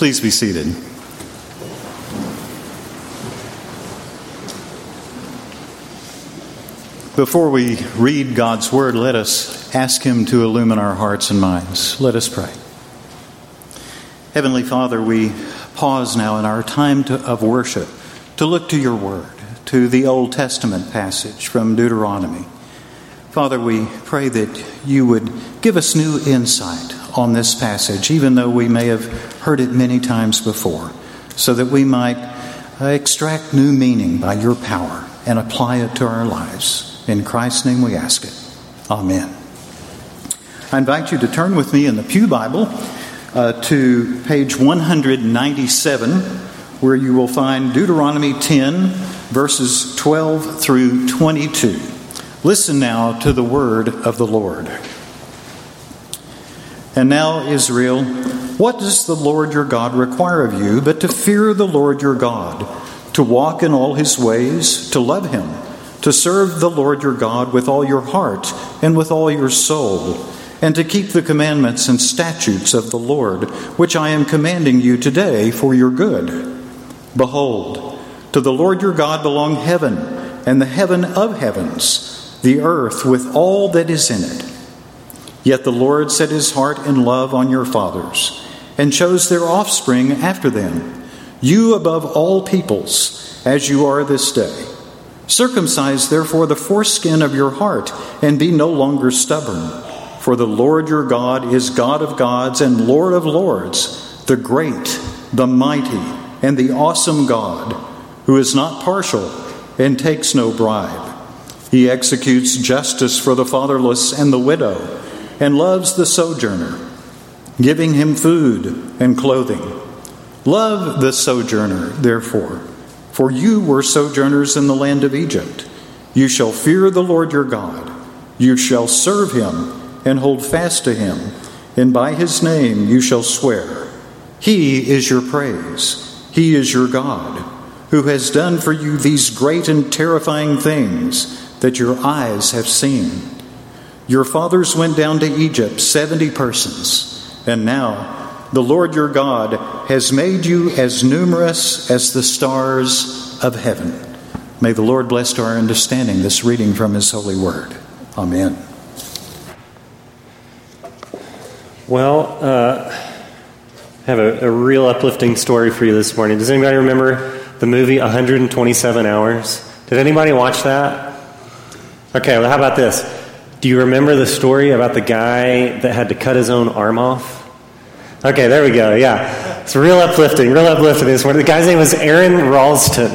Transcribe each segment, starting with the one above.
Please be seated. Before we read God's Word, let us ask Him to illumine our hearts and minds. Let us pray. Heavenly Father, we pause now in our time to, of worship to look to your Word, to the Old Testament passage from Deuteronomy. Father, we pray that you would give us new insight on this passage, even though we may have heard it many times before, so that we might extract new meaning by your power and apply it to our lives. In Christ's name we ask it. Amen. I invite you to turn with me in the Pew Bible uh, to page 197, where you will find Deuteronomy 10, verses 12 through 22. Listen now to the word of the Lord. And now, Israel, what does the Lord your God require of you but to fear the Lord your God, to walk in all his ways, to love him? to serve the Lord your God with all your heart and with all your soul, and to keep the commandments and statutes of the Lord, which I am commanding you today for your good. Behold, to the Lord your God belong heaven and the heaven of heavens, the earth with all that is in it. Yet the Lord set his heart in love on your fathers, and chose their offspring after them, you above all peoples, as you are this day. Circumcise, therefore, the foreskin of your heart, and be no longer stubborn. For the Lord your God is God of gods and Lord of lords, the great, the mighty, and the awesome God, who is not partial and takes no bribe. He executes justice for the fatherless and the widow, and loves the sojourner, giving him food and clothing. Love the sojourner, therefore for you were sojourners in the land of Egypt. You shall fear the Lord your God. You shall serve him and hold fast to him, and by his name you shall swear. He is your praise. He is your God, who has done for you these great and terrifying things that your eyes have seen. Your fathers went down to Egypt, 70 persons, and now the Lord your God has made you as numerous as the stars of heaven. May the Lord bless to our understanding this reading from his holy word. Amen. Well, uh, I have a, a, real uplifting story for you this morning. Does anybody remember the movie 127 Hours? Did anybody watch that? Okay, well, how about this? Do you remember the story about the guy that had to cut his own arm off? Okay, there we go. Yeah. It's real uplifting, real uplifting this morning. The guy's name was Aron Ralston.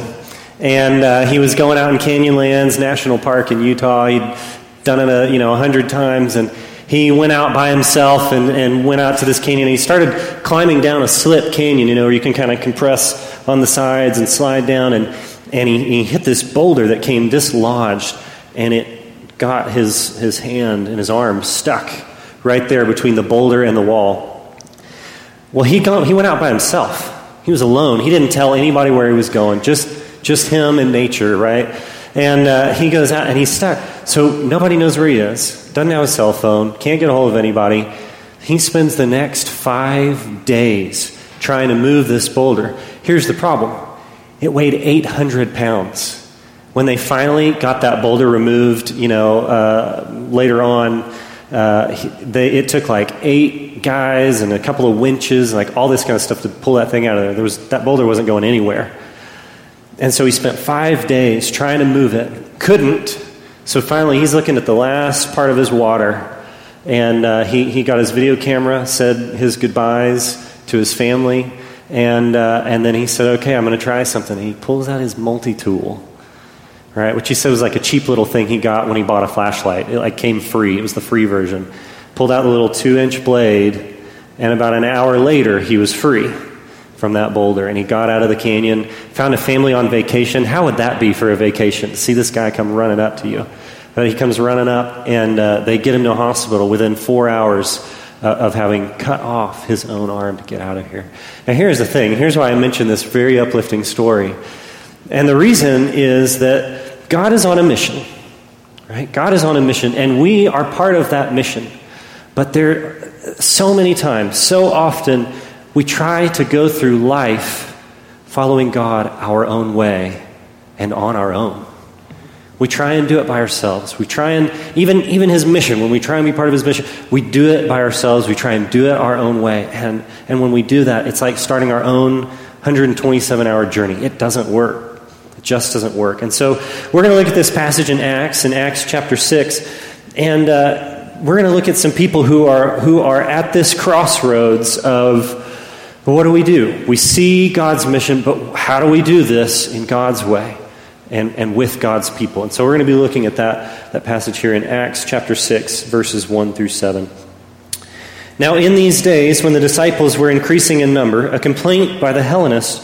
And uh, he was going out in Canyonlands National Park in Utah. He'd done it a, you know, a hundred times. And he went out by himself and, and went out to this canyon. And He started climbing down a slip canyon, you know, where you can kind of compress on the sides and slide down. And, and he, he hit this boulder that came dislodged. And it got his, his hand and his arm stuck right there between the boulder and the wall. Well, he, he went out by himself. He was alone. He didn't tell anybody where he was going, just, just him and nature, right? And uh, he goes out and he's stuck. So nobody knows where he is, doesn't have a cell phone, can't get a hold of anybody. He spends the next five days trying to move this boulder. Here's the problem it weighed 800 pounds. When they finally got that boulder removed, you know, uh, later on, uh, they, it took like eight guys and a couple of winches and like all this kind of stuff to pull that thing out of there. there was, that boulder wasn't going anywhere. And so he spent five days trying to move it. Couldn't. So finally, he's looking at the last part of his water. And uh, he, he got his video camera, said his goodbyes to his family. And, uh, and then he said, okay, I'm going to try something. He pulls out his multi tool right? Which he said was like a cheap little thing he got when he bought a flashlight. It like came free. It was the free version. Pulled out the little two-inch blade, and about an hour later, he was free from that boulder. And he got out of the canyon, found a family on vacation. How would that be for a vacation? To see this guy come running up to you. But he comes running up, and uh, they get him to a hospital within four hours uh, of having cut off his own arm to get out of here. Now, here's the thing. Here's why I mention this very uplifting story. And the reason is that God is on a mission, right? God is on a mission, and we are part of that mission. But there, so many times, so often, we try to go through life following God our own way and on our own. We try and do it by ourselves. We try and, even, even his mission, when we try and be part of his mission, we do it by ourselves. We try and do it our own way. And, and when we do that, it's like starting our own 127 hour journey. It doesn't work. Just doesn't work. And so we're going to look at this passage in Acts, in Acts chapter 6. And uh, we're going to look at some people who are, who are at this crossroads of what do we do? We see God's mission, but how do we do this in God's way? and, and with God's people. And so we're going to be looking at that, that passage here in Acts chapter 6, verses 1 through 7. Now, in these days, when the disciples were increasing in number, a complaint by the Hellenists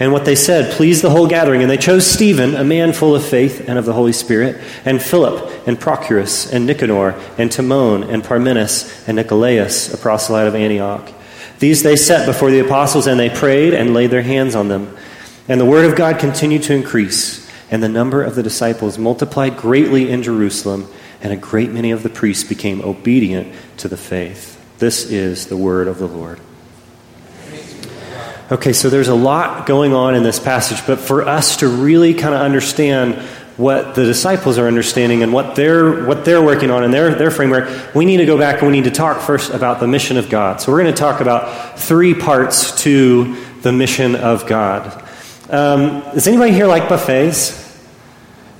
And what they said pleased the whole gathering, and they chose Stephen, a man full of faith and of the Holy Spirit, and Philip, and Prochorus, and Nicanor, and Timon, and Parmenas, and Nicolaus, a proselyte of Antioch. These they set before the apostles, and they prayed and laid their hands on them. And the word of God continued to increase, and the number of the disciples multiplied greatly in Jerusalem and a great many of the priests became obedient to the faith. This is the word of the Lord. Okay, so there's a lot going on in this passage, but for us to really kind of understand what the disciples are understanding and what they're what they're working on in their, their framework, we need to go back and we need to talk first about the mission of God. So we're going to talk about three parts to the mission of God. Um, does anybody here like buffets?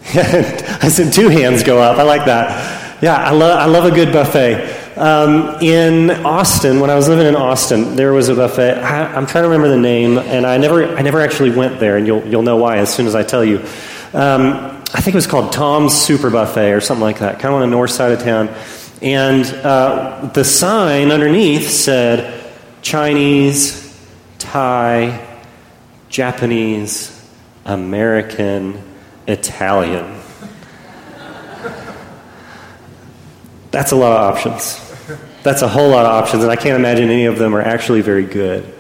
I said two hands go up. I like that. Yeah, I love, I love a good buffet. Um, in Austin, when I was living in Austin, there was a buffet. I, am trying to remember the name, and I never, I never actually went there, and you'll, you'll know why as soon as I tell you. Um, I think it was called Tom's Super Buffet or something like that, kind of on the north side of town. And uh, the sign underneath said Chinese, Thai, Japanese, American, Italian. That's a lot of options. That's a whole lot of options, and I can't imagine any of them are actually very good.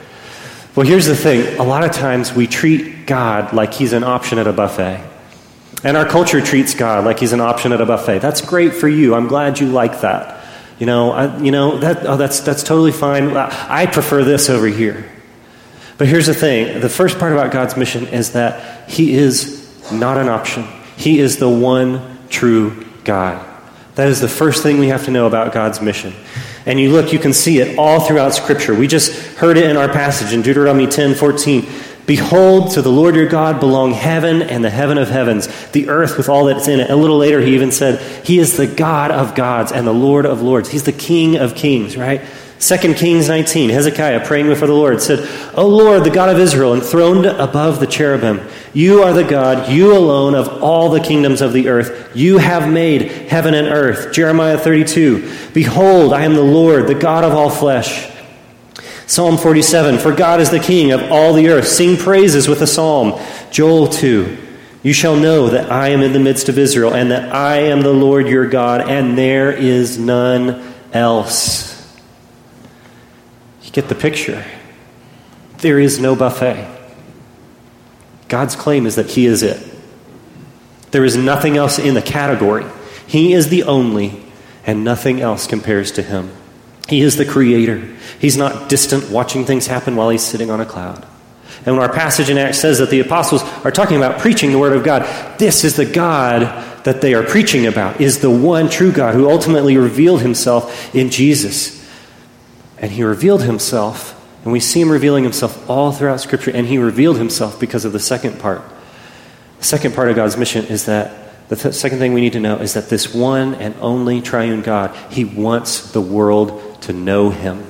Well, here's the thing a lot of times we treat God like he's an option at a buffet. And our culture treats God like he's an option at a buffet. That's great for you. I'm glad you like that. You know, I, you know that, oh, that's, that's totally fine. I prefer this over here. But here's the thing the first part about God's mission is that he is not an option. He is the one true God. That is the first thing we have to know about God's mission. And you look, you can see it all throughout Scripture. We just heard it in our passage in Deuteronomy 10 14. Behold, to the Lord your God belong heaven and the heaven of heavens, the earth with all that's in it. A little later, he even said, He is the God of gods and the Lord of lords. He's the King of kings, right? 2 Kings 19, Hezekiah praying before the Lord said, O Lord, the God of Israel, enthroned above the cherubim, you are the God, you alone of all the kingdoms of the earth. You have made heaven and earth. Jeremiah 32, Behold, I am the Lord, the God of all flesh. Psalm 47, For God is the King of all the earth. Sing praises with a psalm. Joel 2, You shall know that I am in the midst of Israel, and that I am the Lord your God, and there is none else. You get the picture. There is no buffet. God's claim is that He is it. There is nothing else in the category. He is the only, and nothing else compares to Him. He is the creator. He's not distant watching things happen while He's sitting on a cloud. And when our passage in Acts says that the apostles are talking about preaching the Word of God, this is the God that they are preaching about, is the one true God who ultimately revealed Himself in Jesus. And he revealed himself, and we see him revealing himself all throughout Scripture, and he revealed himself because of the second part. The second part of God's mission is that the th- second thing we need to know is that this one and only triune God, he wants the world to know him.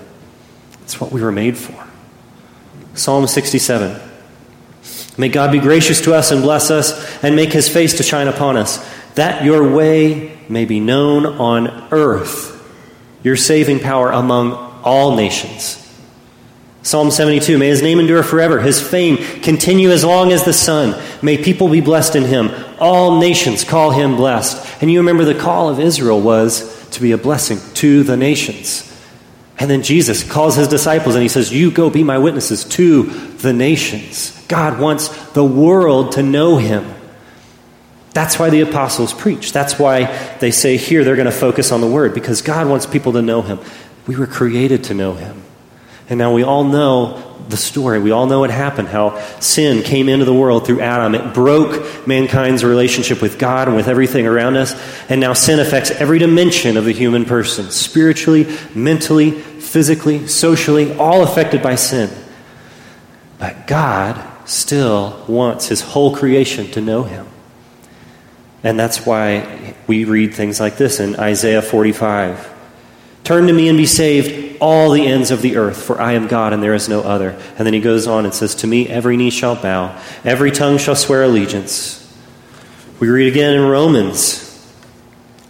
That's what we were made for. Psalm 67. May God be gracious to us and bless us, and make his face to shine upon us, that your way may be known on earth, your saving power among all nations. Psalm 72 May his name endure forever, his fame continue as long as the sun. May people be blessed in him. All nations call him blessed. And you remember the call of Israel was to be a blessing to the nations. And then Jesus calls his disciples and he says, You go be my witnesses to the nations. God wants the world to know him. That's why the apostles preach. That's why they say here they're going to focus on the word, because God wants people to know him. We were created to know him. And now we all know the story. We all know what happened how sin came into the world through Adam. It broke mankind's relationship with God and with everything around us. And now sin affects every dimension of the human person spiritually, mentally, physically, socially, all affected by sin. But God still wants his whole creation to know him. And that's why we read things like this in Isaiah 45. Turn to me and be saved, all the ends of the earth, for I am God and there is no other. And then he goes on and says, To me every knee shall bow, every tongue shall swear allegiance. We read again in Romans.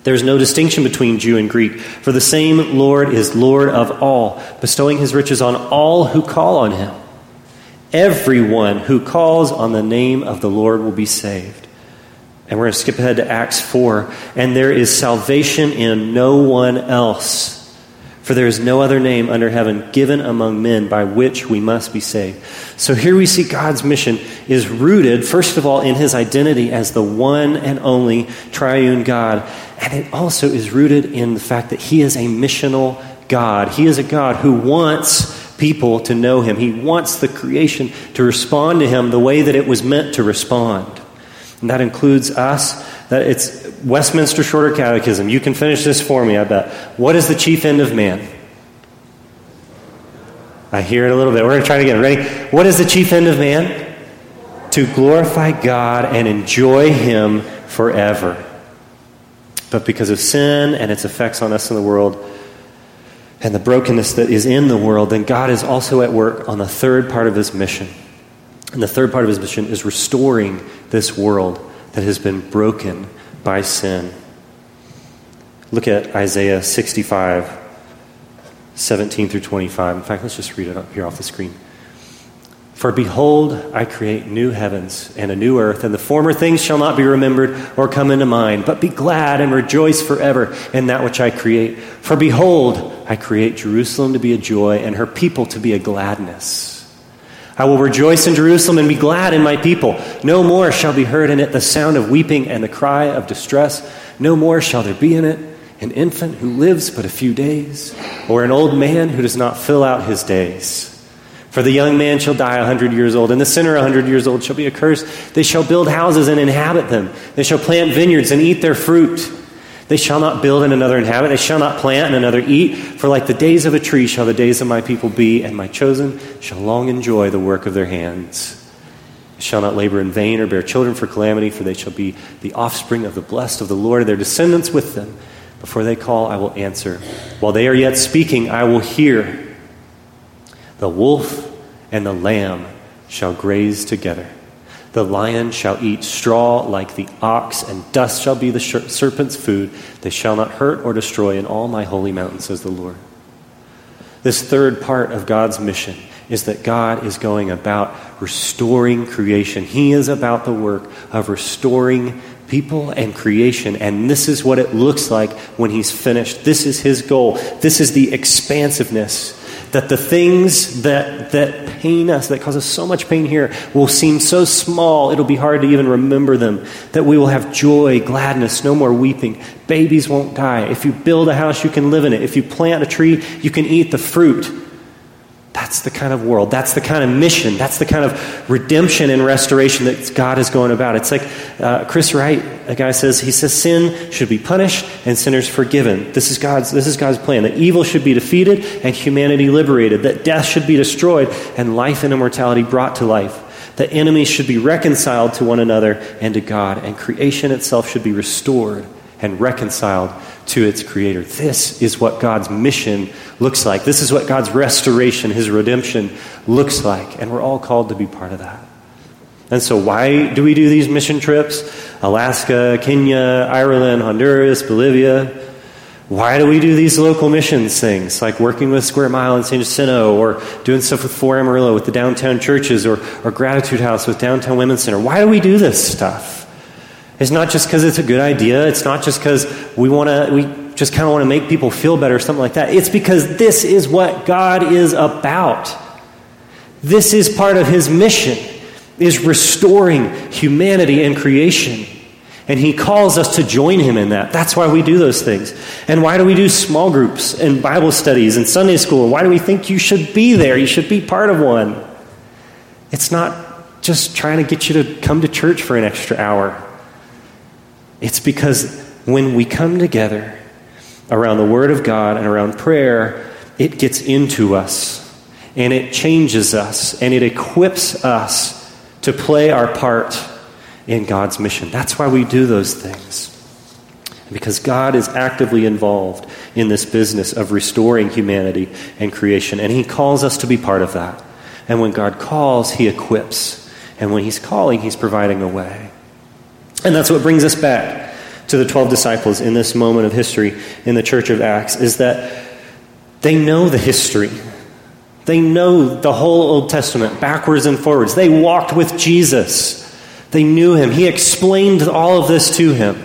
There's no distinction between Jew and Greek, for the same Lord is Lord of all, bestowing his riches on all who call on him. Everyone who calls on the name of the Lord will be saved. And we're going to skip ahead to Acts 4. And there is salvation in no one else. For there is no other name under heaven given among men by which we must be saved. So here we see God's mission is rooted, first of all, in his identity as the one and only triune God. And it also is rooted in the fact that he is a missional God. He is a God who wants people to know him. He wants the creation to respond to him the way that it was meant to respond. And that includes us. That it's Westminster Shorter Catechism. You can finish this for me, I bet. What is the chief end of man? I hear it a little bit. We're going to try it again. Ready? What is the chief end of man? To glorify God and enjoy Him forever. But because of sin and its effects on us in the world, and the brokenness that is in the world, then God is also at work on the third part of his mission. And the third part of his mission is restoring this world that has been broken by sin. Look at Isaiah 65, 17 through 25. In fact, let's just read it up here off the screen. For behold, I create new heavens and a new earth, and the former things shall not be remembered or come into mind, but be glad and rejoice forever in that which I create. For behold, I create Jerusalem to be a joy and her people to be a gladness. I will rejoice in Jerusalem and be glad in my people. No more shall be heard in it the sound of weeping and the cry of distress. No more shall there be in it an infant who lives but a few days, or an old man who does not fill out his days. For the young man shall die a hundred years old, and the sinner a hundred years old shall be accursed. They shall build houses and inhabit them. They shall plant vineyards and eat their fruit. They shall not build and another inhabit. They shall not plant and another eat. For like the days of a tree shall the days of my people be, and my chosen shall long enjoy the work of their hands. They shall not labor in vain or bear children for calamity, for they shall be the offspring of the blessed of the Lord, their descendants with them. Before they call, I will answer. While they are yet speaking, I will hear. The wolf and the lamb shall graze together. The lion shall eat straw like the ox, and dust shall be the serpent's food. They shall not hurt or destroy in all my holy mountain, says the Lord. This third part of God's mission is that God is going about restoring creation. He is about the work of restoring people and creation. And this is what it looks like when He's finished. This is His goal. This is the expansiveness that the things that, that pain us, that cause us so much pain here, will seem so small, it'll be hard to even remember them. That we will have joy, gladness, no more weeping. Babies won't die. If you build a house, you can live in it. If you plant a tree, you can eat the fruit. That's the kind of world. That's the kind of mission. That's the kind of redemption and restoration that God is going about. It's like uh, Chris Wright, a guy says, he says sin should be punished and sinners forgiven. This is God's, this is God's plan. That evil should be defeated and humanity liberated. That death should be destroyed and life and immortality brought to life. That enemies should be reconciled to one another and to God. And creation itself should be restored and reconciled to its creator. This is what God's mission looks like. This is what God's restoration, his redemption looks like. And we're all called to be part of that. And so, why do we do these mission trips? Alaska, Kenya, Ireland, Honduras, Bolivia. Why do we do these local missions things, like working with Square Mile in San Jacinto, or doing stuff with 4 Amarillo with the downtown churches, or, or Gratitude House with Downtown Women's Center? Why do we do this stuff? It's not just because it's a good idea. It's not just because we want to, we just kind of want to make people feel better or something like that. It's because this is what God is about. This is part of his mission, is restoring humanity and creation. And he calls us to join him in that. That's why we do those things. And why do we do small groups and Bible studies and Sunday school? Why do we think you should be there? You should be part of one. It's not just trying to get you to come to church for an extra hour. It's because when we come together around the Word of God and around prayer, it gets into us and it changes us and it equips us to play our part in God's mission. That's why we do those things. Because God is actively involved in this business of restoring humanity and creation, and He calls us to be part of that. And when God calls, He equips. And when He's calling, He's providing a way. And that's what brings us back to the 12 disciples in this moment of history in the church of Acts is that they know the history. They know the whole Old Testament backwards and forwards. They walked with Jesus. They knew him. He explained all of this to him.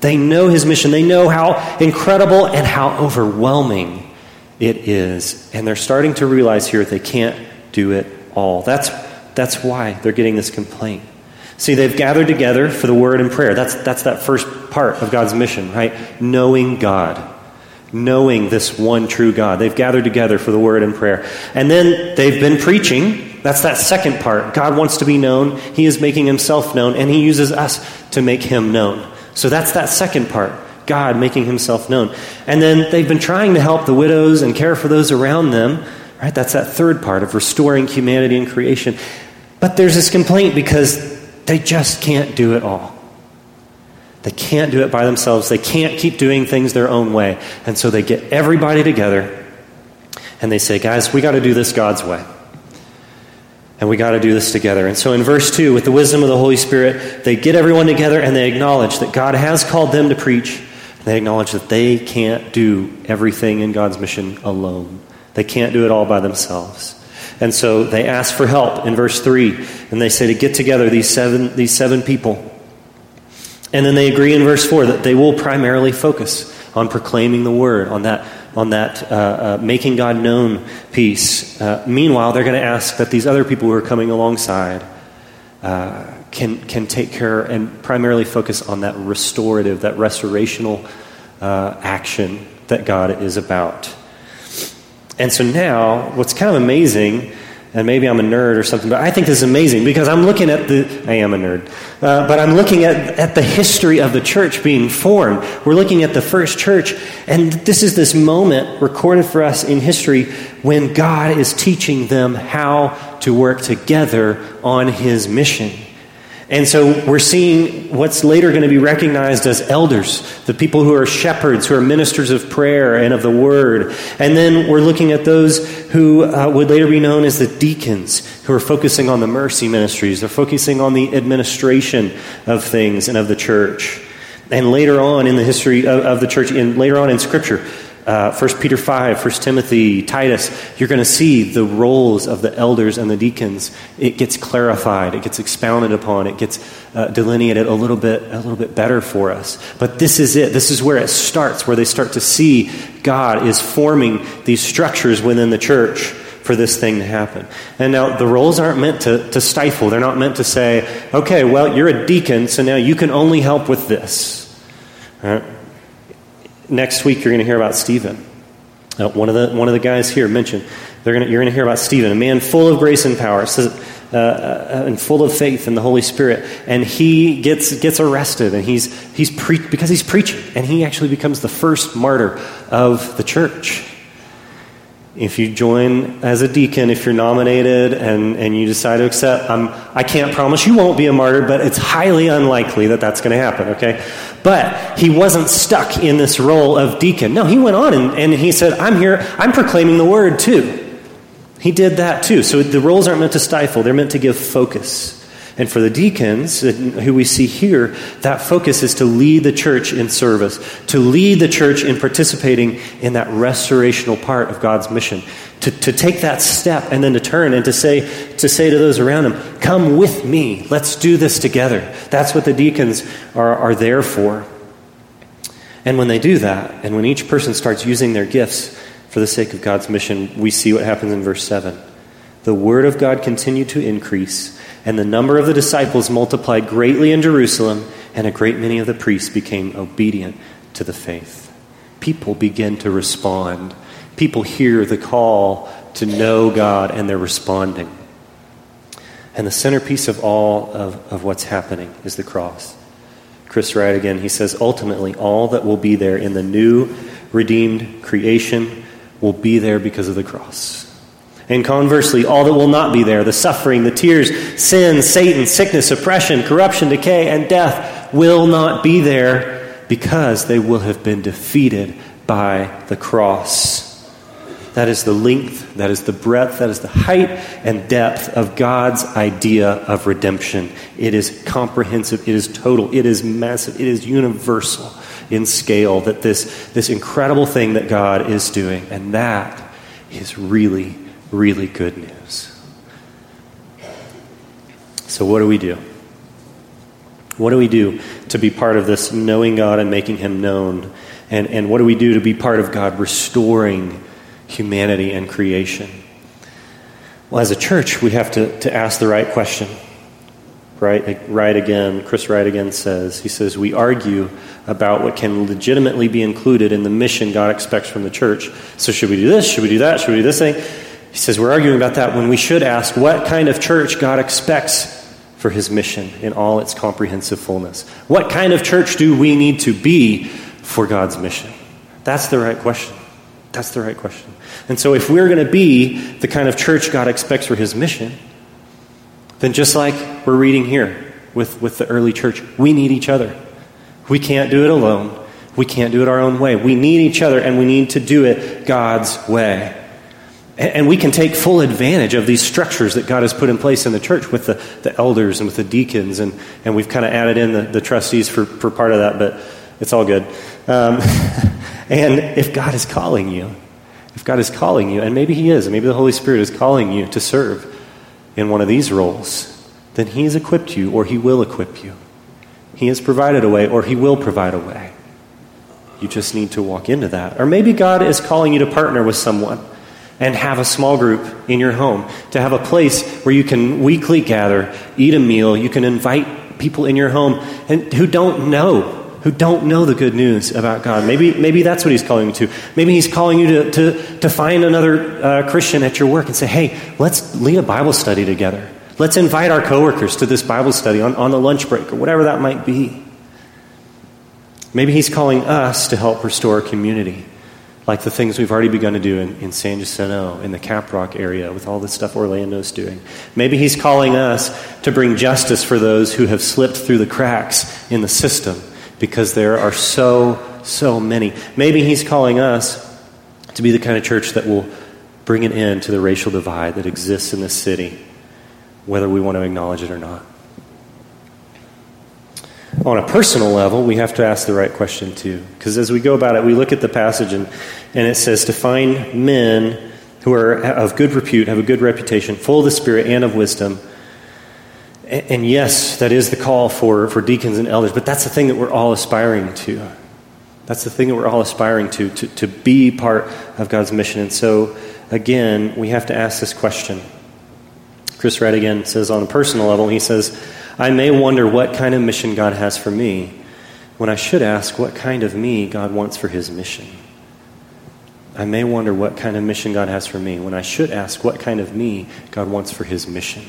They know his mission. They know how incredible and how overwhelming it is. And they're starting to realize here they can't do it all. That's, that's why they're getting this complaint. See, they've gathered together for the word and prayer. That's, that's that first part of God's mission, right? Knowing God. Knowing this one true God. They've gathered together for the word and prayer. And then they've been preaching that's that second part. God wants to be known. He is making himself known, and he uses us to make him known. So that's that second part. God making himself known. And then they've been trying to help the widows and care for those around them. Right? That's that third part of restoring humanity and creation. But there's this complaint because they just can't do it all. They can't do it by themselves. They can't keep doing things their own way. And so they get everybody together and they say, guys, we got to do this God's way. And we got to do this together. And so in verse 2, with the wisdom of the Holy Spirit, they get everyone together and they acknowledge that God has called them to preach. They acknowledge that they can't do everything in God's mission alone. They can't do it all by themselves. And so they ask for help in verse 3. And they say to get together these seven, these seven people. And then they agree in verse 4 that they will primarily focus on proclaiming the word, on that on that uh, uh, making God known piece. Uh, meanwhile, they're going to ask that these other people who are coming alongside uh, can, can take care and primarily focus on that restorative, that restorational uh, action that God is about. And so now, what's kind of amazing and maybe I'm a nerd or something, but I think this is amazing because I'm looking at the, I am a nerd, uh, but I'm looking at, at the history of the church being formed. We're looking at the first church, and this is this moment recorded for us in history when God is teaching them how to work together on his mission. And so we're seeing what's later going to be recognized as elders, the people who are shepherds, who are ministers of prayer and of the word. And then we're looking at those who uh, would later be known as the deacons, who are focusing on the mercy ministries. They're focusing on the administration of things and of the church. And later on in the history of, of the church, and later on in Scripture, uh, 1 Peter 5, 1 Timothy, Titus, you're going to see the roles of the elders and the deacons. It gets clarified, it gets expounded upon, it gets uh, delineated a little bit, a little bit better for us. But this is it. This is where it starts, where they start to see God is forming these structures within the church for this thing to happen. And now the roles aren't meant to, to stifle. They're not meant to say, okay, well, you're a deacon, so now you can only help with this. Right? Next week, you're going to hear about Stephen. Uh, one, of the, one of the guys here mentioned, they're gonna, you're going to hear about Stephen, a man full of grace and power, uh, uh, and full of faith in the Holy Spirit. And he gets, gets arrested, and he's, he's pre- because he's preaching, and he actually becomes the first martyr of the church. If you join as a deacon, if you're nominated and, and you decide to accept, I'm, I can't promise you won't be a martyr, but it's highly unlikely that that's going to happen, okay? But he wasn't stuck in this role of deacon. No, he went on and, and he said, I'm here, I'm proclaiming the word too. He did that too. So the roles aren't meant to stifle, they're meant to give focus. And for the deacons, uh, who we see here, that focus is to lead the church in service, to lead the church in participating in that restorational part of God's mission, to, to take that step and then to turn and to say, to say to those around him, Come with me, let's do this together. That's what the deacons are, are there for. And when they do that, and when each person starts using their gifts for the sake of God's mission, we see what happens in verse 7. The word of God continued to increase and the number of the disciples multiplied greatly in Jerusalem, and a great many of the priests became obedient to the faith. People begin to respond. People hear the call to know God, and they're responding. And the centerpiece of all of, of what's happening is the cross. Chris Wright again, he says, ultimately, all that will be there in the new redeemed creation will be there because of the cross. And conversely, all that will not be there the suffering, the tears, sin, Satan, sickness, oppression, corruption, decay, and death will not be there because they will have been defeated by the cross. That is the length, that is the breadth, that is the height and depth of God's idea of redemption. It is comprehensive, it is total, it is massive, it is universal in scale. That this, this incredible thing that God is doing, and that is really really good news. So, what do we do? What do we do to be part of this knowing God and making Him known? And, and what do we do to be part of God restoring humanity and creation? Well, as a church, we have to, to ask the right question. Right, right again, Chris Wright again says, he says, we argue about what can legitimately be included in the mission God expects from the church. So, should we do this? Should we do that? Should we do this thing? He says we're arguing about that when we should ask what kind of church God expects for his mission in all its comprehensive fullness. What kind of church do we need to be for God's mission? That's the right question. That's the right question. And so, if we're going to be the kind of church God expects for his mission, then just like we're reading here with, with the early church, we need each other. We can't do it alone. We can't do it our own way. We need each other, and we need to do it God's way. And we can take full advantage of these structures that God has put in place in the church with the, the elders and with the deacons. And, and we've kind of added in the, the trustees for, for part of that, but it's all good. Um, and if God is calling you, if God is calling you, and maybe He is, and maybe the Holy Spirit is calling you to serve in one of these roles, then He has equipped you or He will equip you. He has provided a way or He will provide a way. You just need to walk into that. Or maybe God is calling you to partner with someone and have a small group in your home, to have a place where you can weekly gather, eat a meal, you can invite people in your home and who don't know, who don't know the good news about God. Maybe, maybe that's what he's calling you to. Maybe he's calling you to, to, to find another uh, Christian at your work and say, hey, let's lead a Bible study together. Let's invite our coworkers to this Bible study on, on the lunch break or whatever that might be. Maybe he's calling us to help restore community like the things we've already begun to do in, in San Jacinto, in the Caprock area, with all the stuff Orlando's doing. Maybe he's calling us to bring justice for those who have slipped through the cracks in the system, because there are so, so many. Maybe he's calling us to be the kind of church that will bring an end to the racial divide that exists in this city, whether we want to acknowledge it or not on a personal level, we have to ask the right question too. Because as we go about it, we look at the passage and, and it says to find men who are of good repute, have a good reputation, full of the Spirit and of wisdom. And, yes, that is the call for, for deacons and elders, but that's the thing that we're all aspiring to. That's the thing that we're all aspiring to, to, to be part of God's mission. And so, again, we have to ask this question. Chris again says on a personal level, he says, I may wonder what kind of mission God has for me when I should ask what kind of me God wants for his mission. I may wonder what kind of mission God has for me when I should ask what kind of me God wants for his mission.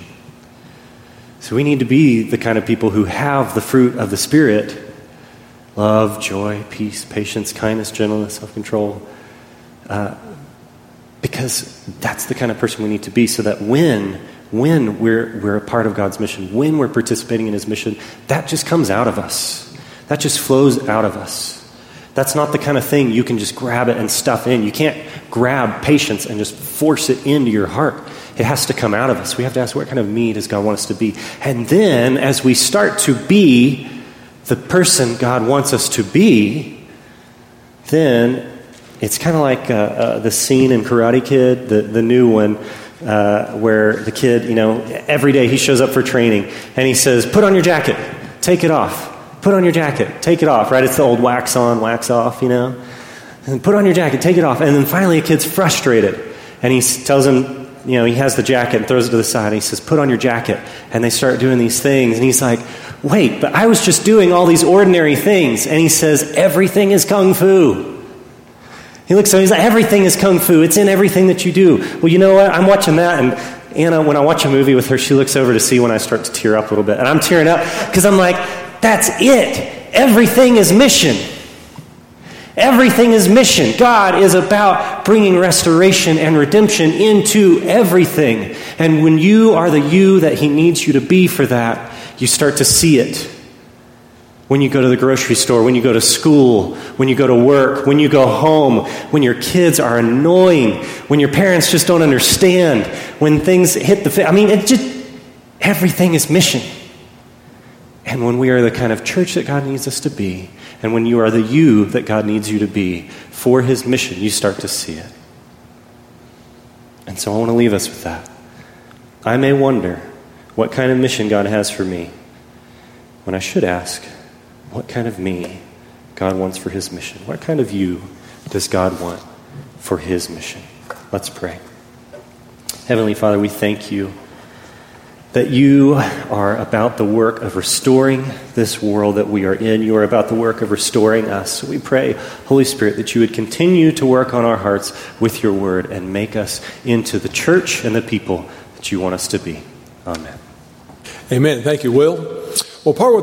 So we need to be the kind of people who have the fruit of the Spirit love, joy, peace, patience, kindness, gentleness, self control. Uh, because that's the kind of person we need to be so that when when we're, we're a part of God's mission, when we're participating in His mission, that just comes out of us. That just flows out of us. That's not the kind of thing you can just grab it and stuff in. You can't grab patience and just force it into your heart. It has to come out of us. We have to ask, what kind of me does God want us to be? And then, as we start to be the person God wants us to be, then it's kind of like uh, uh, the scene in Karate Kid, the, the new one, uh, where the kid, you know, every day he shows up for training and he says, Put on your jacket, take it off. Put on your jacket, take it off, right? It's the old wax on, wax off, you know? And put on your jacket, take it off. And then finally a kid's frustrated and he tells him, you know, he has the jacket and throws it to the side and he says, Put on your jacket. And they start doing these things. And he's like, Wait, but I was just doing all these ordinary things. And he says, Everything is kung fu. He looks at me, he's like, everything is kung fu. It's in everything that you do. Well, you know what? I'm watching that, and Anna, when I watch a movie with her, she looks over to see when I start to tear up a little bit. And I'm tearing up because I'm like, that's it. Everything is mission. Everything is mission. God is about bringing restoration and redemption into everything. And when you are the you that He needs you to be for that, you start to see it when you go to the grocery store, when you go to school, when you go to work, when you go home, when your kids are annoying, when your parents just don't understand, when things hit the. I mean, it just everything is mission. And when we are the kind of church that God needs us to be, and when you are the you that God needs you to be for His mission, you start to see it. And so I want to leave us with that. I may wonder what kind of mission God has for me when I should ask, what kind of me God wants for his mission? What kind of you does God want for his mission? Let's pray. Heavenly Father, we thank you that you are about the work of restoring this world that we are in. You are about the work of restoring us. We pray, Holy Spirit, that you would continue to work on our hearts with your word and make us into the church and the people that you want us to be. Amen. Amen. Thank you, Will. Well, part of